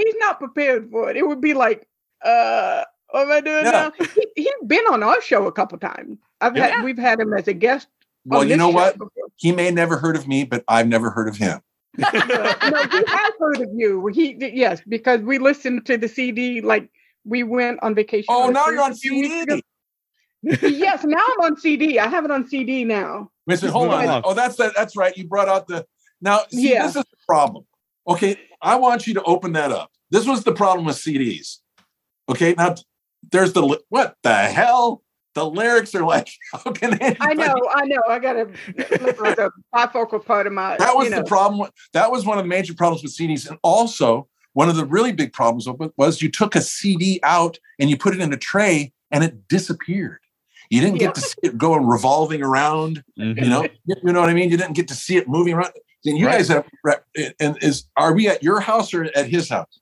He's not prepared for it. It would be like, uh, what am I doing Yeah. now? He, he's been on our show a couple times. I've Yeah. had we've had him as a guest. Well, you know what? before. He may never heard of me, but I've never heard of him. no, he has heard of you. He yes, because we listened to the CD. Like we went on vacation. Oh, on now you're on a few weeks ago. CD. yes, now I'm on CD. I have it on CD now. Wait, so hold on. Oh, that's that, that's right. You brought out the now. See, Yeah. this is the problem. Okay, I want you to open that up. This was the problem with CDs. Okay, now there's the what the hell? The lyrics are like, how can I know, I know. I got to look a bifocal part of my. That was you know. the problem. That was one of the major problems with CDs, and also one of the really big problems of it was you took a CD out and you put it in a tray and it disappeared. You didn't Yeah. get to see it going revolving around. Mhm. You know, you you know what I mean. You didn't get to see it moving around. And you Right. guys have, and is are we at your house or at his house?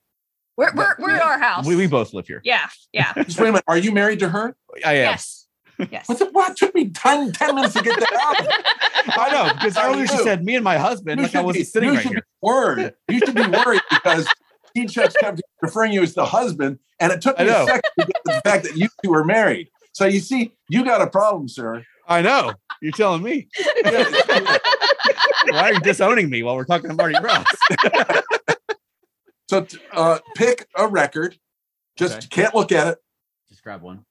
We're we're we're at our house. We, we both live here. yeah, yeah. Just wait a minute. Are you married to her? I am. Yes. Yes. What, the, what? It took me 10, 10 minutes to get that out. I know because earlier she said me and my husband. You Like I wasn't be- sitting you right should here. Be worried. You should be worried because he just kept referring you as the husband, and it took me a second to get the fact that you two were married. So you see, you got a problem, sir. I know. You're telling me. Why are you disowning me while we're talking to Marty Ross? So uh, pick a record. Just Okay. can't look at it. Just grab one.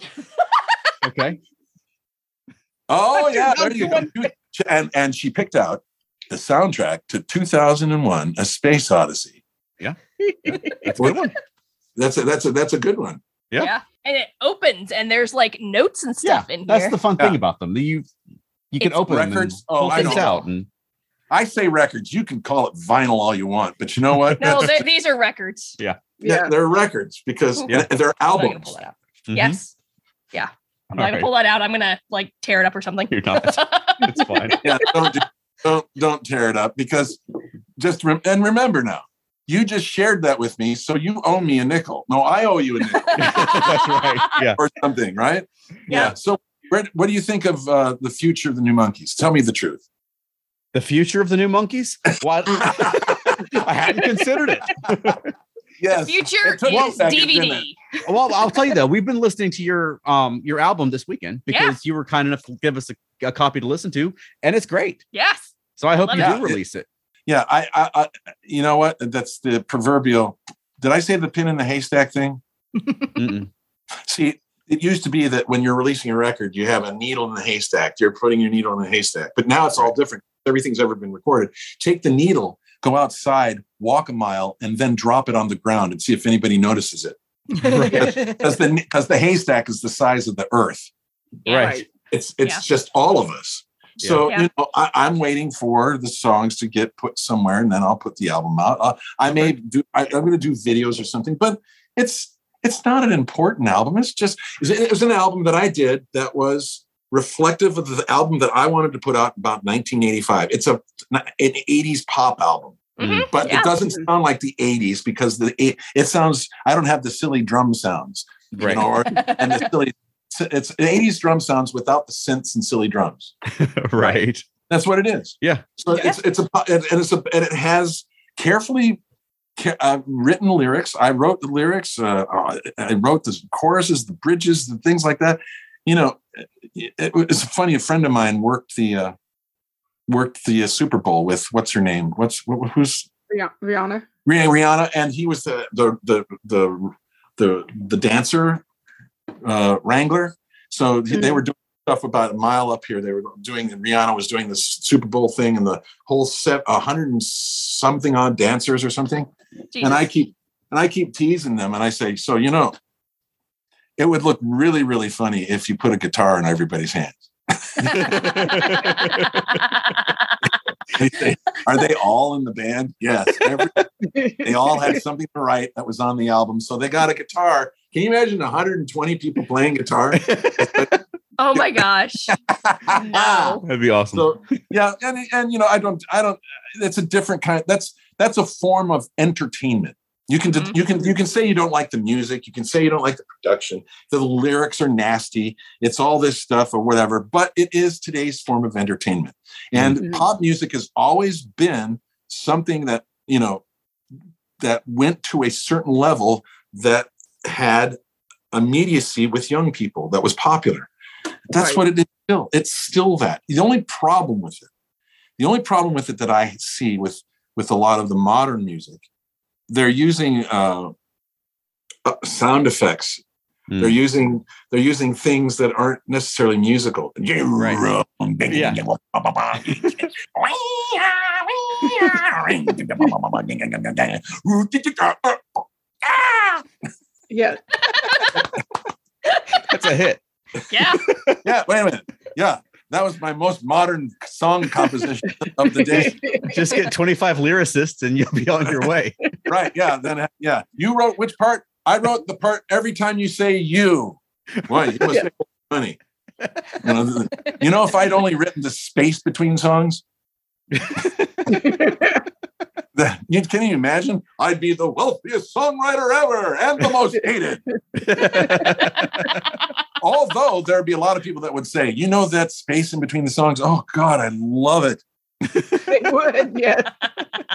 okay. Oh That's yeah, there you go. And and she picked out the soundtrack to 2001: A Space Odyssey. Yeah, that's a good one. That's a that's a that's a good one. Yeah. Yeah. And it opens and there's like notes and Yeah, stuff in that's here. the fun thing about them. You you can It's open them records. and Oh, pull I things know. out and I say records. You can call it vinyl all you want, but you know what? no, these are records. yeah, Yeah. they're records because Yeah. they're I'm albums. pull that out. Mhm. Yes. Yeah. I'm not All gonna pull that out. I'm gonna like tear it up or something. You're not. It's fine. Yeah, don't do, don't don't tear it up because just rem- and remember now, you just shared that with me, so you owe me a nickel. No, I owe you a nickel That's right. Yeah. or something, right? Yeah. So, Brett, what do you think of uh, the future of the New Monkees? Tell me the truth. The future of the New Monkees? What? I hadn't considered it. yes. Future It took is second, didn't DVD. Well, I'll tell you though, we've been listening to your um your album this weekend because Yeah. you were kind enough to give us a, a copy to listen to, and it's great. Yes. So I hope Love you it. do release it. Yeah, I, I, I, you know what? That's the proverbial. Did I say the pin in the haystack thing? See, it used to be that when you're releasing a record, you have a needle in the haystack. You're putting your needle in the haystack. But now it's all different. Everything's ever been recorded. Take the needle, go outside, walk a mile, and then drop it on the ground and see if anybody notices it. Because the because the haystack is the size of the earth. Yeah. Right. It's it's Yeah. just all of us. So Yeah. you know, I, I'm waiting for the songs to get put somewhere, and then I'll put the album out. Uh, I may do. I, I'm going to do videos or something, but it's it's not an important album. It's just it was an album that I did that was reflective of the album that I wanted to put out about 1985. It's a an 80s pop album, Mhm. but Yeah. it doesn't sound like the 80s because the it, it sounds. I don't have the silly drum sounds, you Right. know, or, and the silly. It's the 80s drum sounds without the synths and silly drums. right. That's what it is. Yeah. So it's it's a and and it's a and it has carefully ca- uh, written lyrics. I wrote the lyrics. Uh, uh, I wrote the choruses, the bridges, the things like that. You know, it, it was funny. A friend of mine worked the uh, worked the uh, Super Bowl with what's her name? What's wh- who's Rih- Rihanna. Rihanna, and he was the the the the the, the dancer uh, wrangler. So they Mhm. were doing stuff about a mile up here. They were doing Rihanna was doing this Super Bowl thing, and the whole set, a hundred and something odd dancers or something. And I keep and I keep teasing them, and I say, so you know, it would look really really funny if you put a guitar in everybody's hands. Are they all in the band? Yes. Every, they all had something to write that was on the album. So they got a guitar. Can you imagine 120 people playing guitar? oh my gosh. No. That'd be awesome. So yeah, and and you know, I don't I don't it's a different kind that's that's a form of entertainment. You can Mhm. you can you can say you don't like the music, you can say you don't like the production, the lyrics are nasty, it's all this stuff or whatever, but it is today's form of entertainment. And Mhm. pop music has always been something that, you know, that went to a certain level that had immediacy with young people that was popular. That's Right. what it is still. It's still that. The only problem with it, the only problem with it that I see with with a lot of the modern music, they're using uh, uh, sound effects. Hmm. They're using they're using things that aren't necessarily musical. Right. Yeah. Yeah. That's a hit. Yeah. yeah, wait a minute. Yeah, that was my most modern song composition of the day. Just get 25 lyricists and you'll be on your way. right yeah then yeah you wrote which part i wrote the part every time you say you Boy, you must make money you know, you know if i'd only written the space between songs The- you- Can you imagine? I'd be the wealthiest songwriter ever and the most hated. Although there'd be a lot of people that would say, you know, that space in between the songs. Oh God, I love it. They would, yes.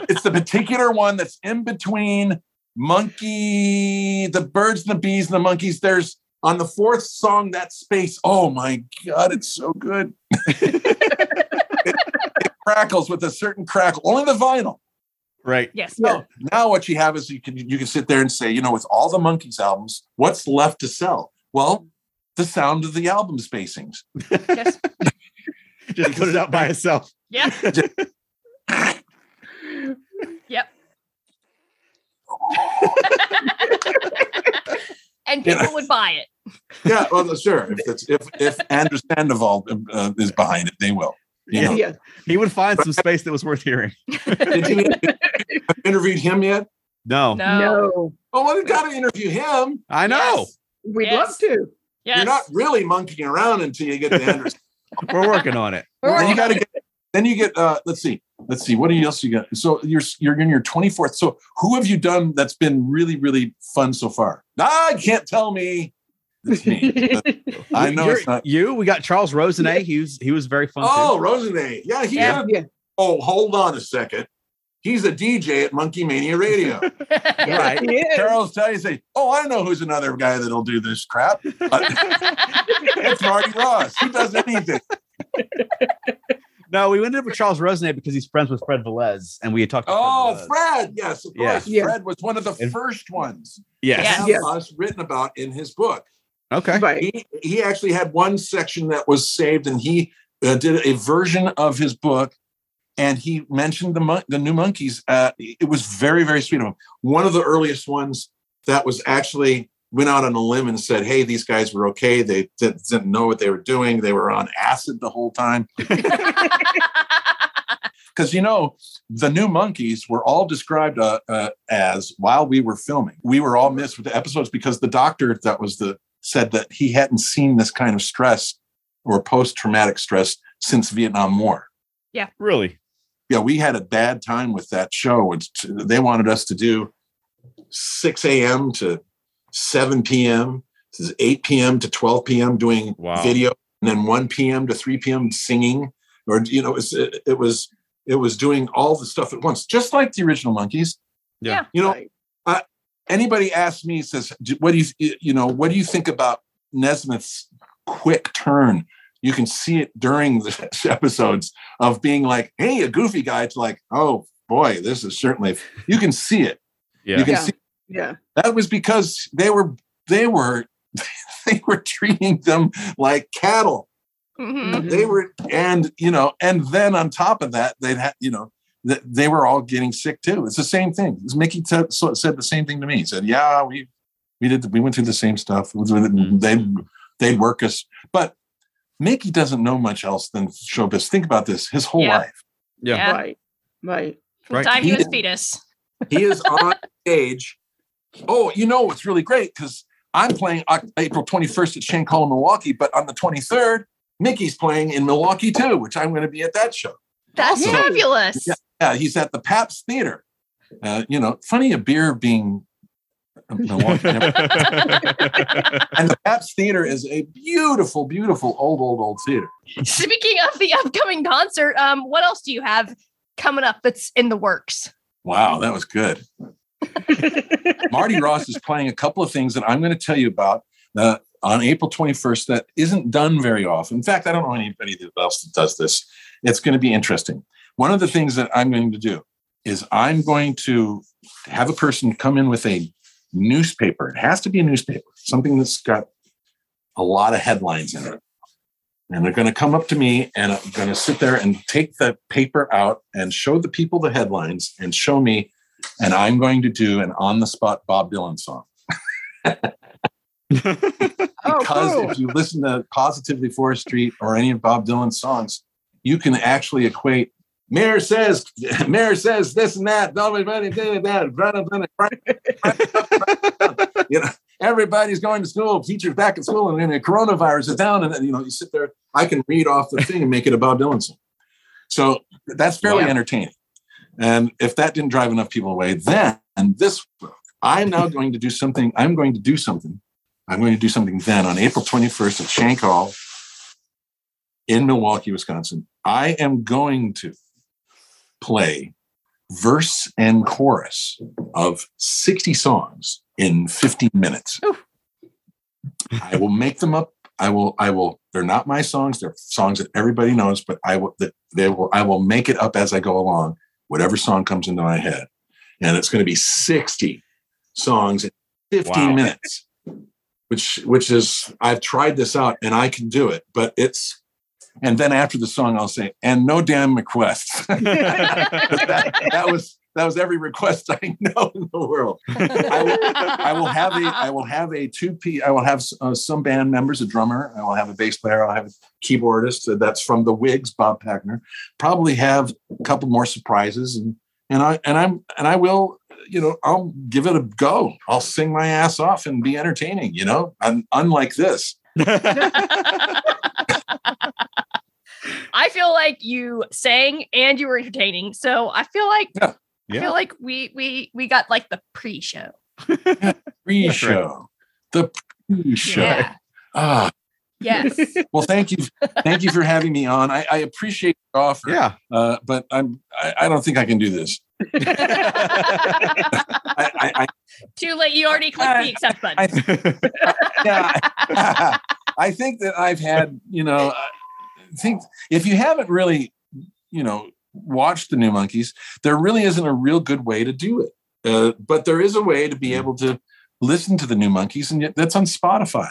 It's the particular one that's in between monkey, the birds and the bees and the Monkees. There's on the fourth song that space. Oh my God, it's so good. it, it crackles with a certain crackle. Only the vinyl. right. Yes. No. Now what you have is you can you can sit there and say, you know, with all the Monkees albums, what's left to sell? Well, the sound of the album spacings. Yes. Just put it out by itself. Yeah. yep. and people Yeah. would buy it. Yeah, well, sure. If it's, if if Andrew Sandoval uh, is behind it, they will. You know. Yes. He would find some space that was worth hearing. Did you have interviewed him yet? No, No. No. Oh, well, we've got to interview him. I know. Yes. We'd Yes. love to. Yes. You're not really Monkeeing around until you get to Andrew. We're working on it. We're then you got to get. Then you get. uh Let's see. Let's see. What else you got? So you're you're in your 24th. So who have you done that's been really really fun so far? Ah, you can't tell me. It's me. I know You're- it's not. you. We got Charles Rosenay. He was he was very fun. Oh, too. Rosenay. Yeah, he Yeah. had- Yeah. Oh, hold on a second. He's a DJ at MonkeeMania Radio. Right. He is. Carol's tell you, say, "Oh, I know who's another guy that'll do this crap." It's Marty Ross. He does anything. No, we ended up with Charles Rosenay because he's friends with Fred Velez, and we had talked. To Oh, Fred. Velez. Fred. Yes, of Yeah. course. Yeah. Fred was one of the And- first ones Yes. Yeah. have Yes. us written about in his book. Okay. Right. He he actually had one section that was saved, and he uh, did a version of his book. And he mentioned the mon- the New Monkees. Uh, it was very very sweet of him. One of the earliest ones that was actually went out on a limb and said, "Hey, these guys were okay. They didn't, didn't know what they were doing. They were on acid the whole time." because you know the New Monkees were all described uh, uh, as while we were filming we were all missed with the episodes because the doctor that was the said that he hadn't seen this kind of stress or post-traumatic stress since vietnam war Yeah, Really? Yeah we had a bad time with that show it's, they wanted us to do 6 a.m to 7 p.m This is 8 p.m to 12 p.m doing Wow. video and then 1 p.m to 3 p.m singing or you know it was, it, it was it was doing all the stuff at once just like the original Monkees Yeah. you know Right. anybody asks me says what do you you know what do you think about Nesmith's quick turn you can see it during the episodes of being like hey a goofy guy to like oh boy this is certainly you can see it Yeah. you can Yeah. see Yeah. that was because they were they were they were treating them like cattle Mhm. they were and you know and then on top of that they'd had you know th- they were all getting sick too it's the same thing mickey t- so- said the same thing to me he said yeah we we did we went through the same stuff It was- Mhm. they'd they'd work us but mickey doesn't know much else than showbiz think about this his whole Yeah. life Yeah. Yeah. Right. Right. From Right. time he He was fetus. he is on stage. Oh, you know what's really great because I'm playing April 21st at Shank Hall, Milwaukee, but on the 23rd, Mickey's playing in Milwaukee too, which I'm going to be at that show. That's Awesome. fabulous. Yeah, yeah, he's at the Pabst Theater. Uh, you know, funny a beer being Milwaukee. and the Pabst Theater is a beautiful, beautiful old, old, old theater. Speaking of the upcoming concert, um, what else do you have coming up that's in the works? Wow, that was good. Marty Ross is playing a couple of things that I'm going to tell you about uh, on April 21st that isn't done very often. In fact, I don't know anybody else that does this. It's going to be interesting. One of the things that I'm going to do is I'm going to have a person come in with a newspaper. It has to be a newspaper, something that's got a lot of headlines in it. And they're going to come up to me and I'm going to sit there and take the paper out and show the people the headlines and show me and I'm going to do an on the spot Bob Dylan song. Oh, Because cool. if you listen to Positively 4th Street or any of Bob Dylan's songs, you can actually equate. Mayor says, Mayor says this and that. You know, everybody's going to school. Teachers back at school, and then the coronavirus is down. And then, you know, you sit there. I can read off the thing and make it a Bob Dylan song. So that's fairly Yeah. entertaining. And if that didn't drive enough people away, then and this I'm now going to do something. I'm going to do something. I'm going to do something then on April 21st at Shank Hall in Milwaukee, Wisconsin. I am going to play verse and chorus of 60 songs in 15 minutes. I will make them up. I will, I will, they're not my songs. They're songs that everybody knows, but I will, that they will, I will make it up as I go along, whatever song comes into my head. And it's going to be 60 songs in 15 Wow. minutes, which, which is, I've tried this out and I can do it, but it's, and then after the song, I'll say, and no damn requests. that, that was that was every request I know in the world. I will, I will have a I will have a two p. I will have uh, some band members, a drummer. I will have a bass player. I'll have a keyboardist. Uh, that's from the Wigs, Bob Packner. Probably have a couple more surprises, and and I and I'm and I will. You know, I'll give it a go. I'll sing my ass off and be entertaining. You know, Un- unlike this. I feel like you sang and you were entertaining. So I feel like Yeah. I feel like we we we got like the pre-show. Pre-show, the pre-show. Yeah. Ah, Yes. well, thank you, thank you for having me on. I, I appreciate your offer. yeah. uh, but I'm I, I don't think I can do this. I, I, I, Too late. You already clicked the accept button. I yeah, I think that I've had you know I think if you haven't really you know watched the New Monkees, there really isn't a real good way to do it. Uh, but there is a way to be able to listen to the New Monkees, and yet that's on Spotify.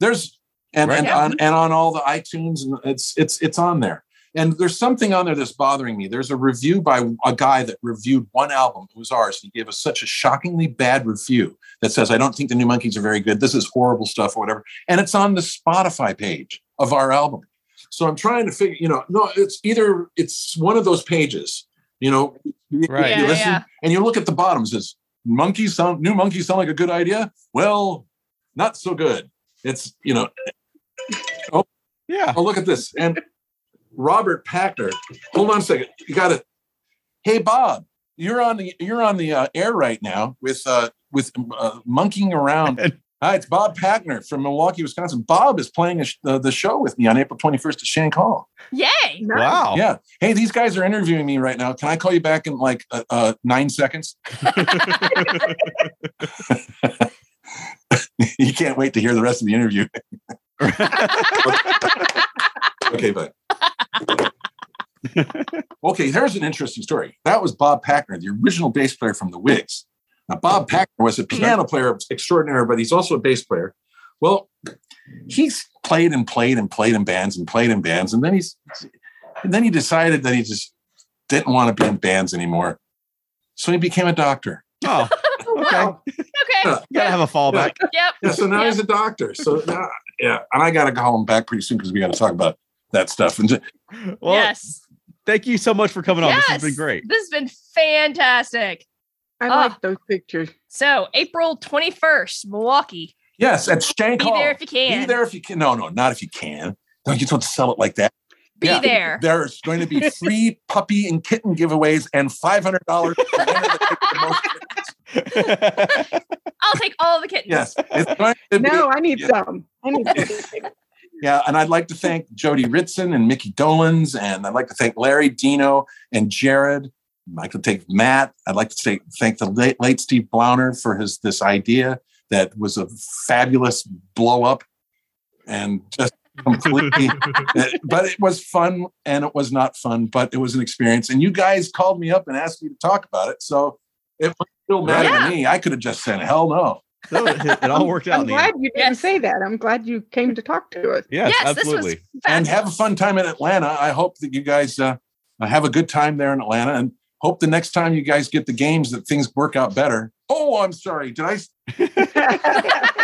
There's and Right. and on and on all the iTunes, and it's it's it's on there. And there's something on there that's bothering me. There's a review by a guy that reviewed one album. It was ours. He gave us such a shockingly bad review that says, I don't think the New Monkees are very good. This is horrible stuff or whatever. And it's on the Spotify page of our album. So I'm trying to figure, you know, no, it's either it's one of those pages, you know, Right. you Yeah, listen yeah. and you look at the bottom, it says Monkees sound New Monkees sound like a good idea. Well, not so good. It's, you know, oh Yeah. Oh, look at this. And Robert Packner. Hold on a second. You got it. Hey, Bob, you're on the you're on the uh, air right now with uh, with uh, Monkeeing Around. Hi, it's Bob Packner from Milwaukee, Wisconsin. Bob is playing a sh- uh, the show with me on April 21st at Shank Hall. Yay. Wow. Yeah. Hey, these guys are interviewing me right now. Can I call you back in like uh, uh, nine seconds? you can't wait to hear the rest of the interview. okay, bye. okay, there's an interesting story. That was Bob Packner, the original bass player from the Wigs. Now, Bob Packner was a piano player extraordinary, but he's also a bass player. Well, he's played and played and played in bands and played in bands, and then he's and then he decided that he just didn't want to be in bands anymore. So he became a doctor. Oh, okay. Oh, okay. You gotta have a fallback. Yep. Yeah, so now Yep. he's a doctor. So now, yeah, and I got to call him back pretty soon because we got to talk about that stuff. And just, Well, yes. thank you so much for coming on. This has been great. This has been fantastic. I Ah. like those pictures. So April 21st, Milwaukee. yes, at Shank Be Hall. there if you can. Be there if you can. No, no, not if you can. Don't you don't sell it like that. Be Yeah. there. There's going to be free puppy and kitten giveaways and five hundred dollars. I'll take all the kittens. yes, it's going to be. No, I need yeah. some. I need some. Yeah, and I'd like to thank Jody Ritson and Mickey Dolenz, and I'd like to thank Larry, Dino, and Jared. I'd like to thank Matt. I'd like to say thank the late, late Steve Blauner for his this idea that was a fabulous blow up, and just completely. but it was fun, and it was not fun, but it was an experience. And you guys called me up and asked me to talk about it, so it was still matter Yeah. to me. I could have just said hell no. No, it, it all worked out I'm glad you didn't Yes. say that. I'm glad you came to talk to us. Yes, Yes, absolutely. and have a fun time in Atlanta. I hope that you guys uh, have a good time there in Atlanta, and hope the next time you guys get the games that things work out better. Oh, I'm sorry. Did I? s-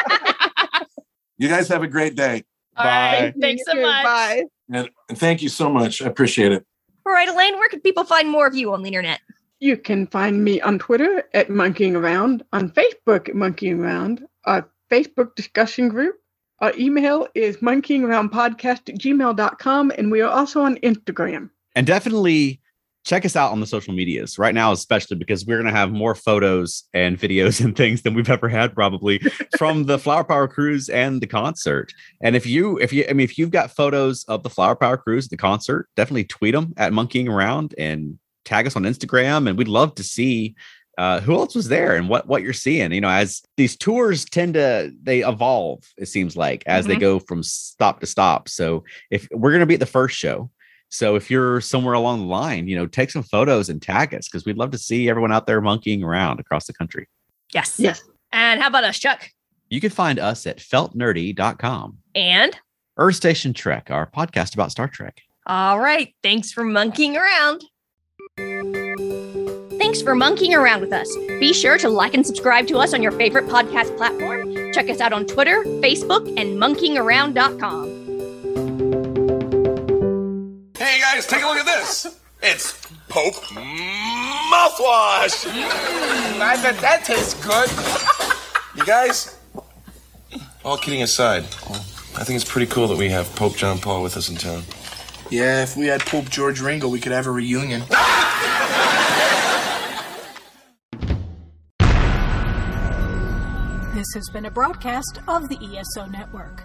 You guys have a great day, All right. Bye. Thanks so too. much. Bye. and, and thank you so much. I appreciate it. All right, Elaine, where can people find more of you on the internet? You can find me on Twitter at Monkeeing Around, on Facebook at Monkeeing Around, our Facebook discussion group. Our email is monkeeingaroundpodcast at gmail.com, and we are also on Instagram. And definitely check us out on the social medias right now, especially because we're going to have more photos and videos and things than we've ever had probably from the Flower Power Cruise and the concert. And if you, if you, I mean, if you've got photos of the Flower Power Cruise, the concert, definitely tweet them at Monkeeing Around and tag us on Instagram. And we'd love to see uh, who else was there and what what you're seeing you know as these tours tend to they evolve it seems like as they Mhm. go from stop to stop so if we're going to be at the first show so if you're somewhere along the line you know take some photos and tag us because we'd love to see everyone out there Monkeeing around across the country Yes. Yes. And how about us, Chuck? you can find us at feltnerdy.com And earth station trek our podcast about star trek all right, thanks for Monkeeing around. Thanks for Monkeeing around with us. Be sure to like and subscribe to us on your favorite podcast platform. Check us out on Twitter, Facebook, and monkeeingaround.com. guys, take a look at this. It's Pope mouthwash. Mm, I bet that tastes good. You guys, all kidding aside, I think it's pretty cool that we have Pope John Paul with us in town. Yeah, if we had Pope George Ringo, we could have a reunion. This has been a broadcast of the ESO Network.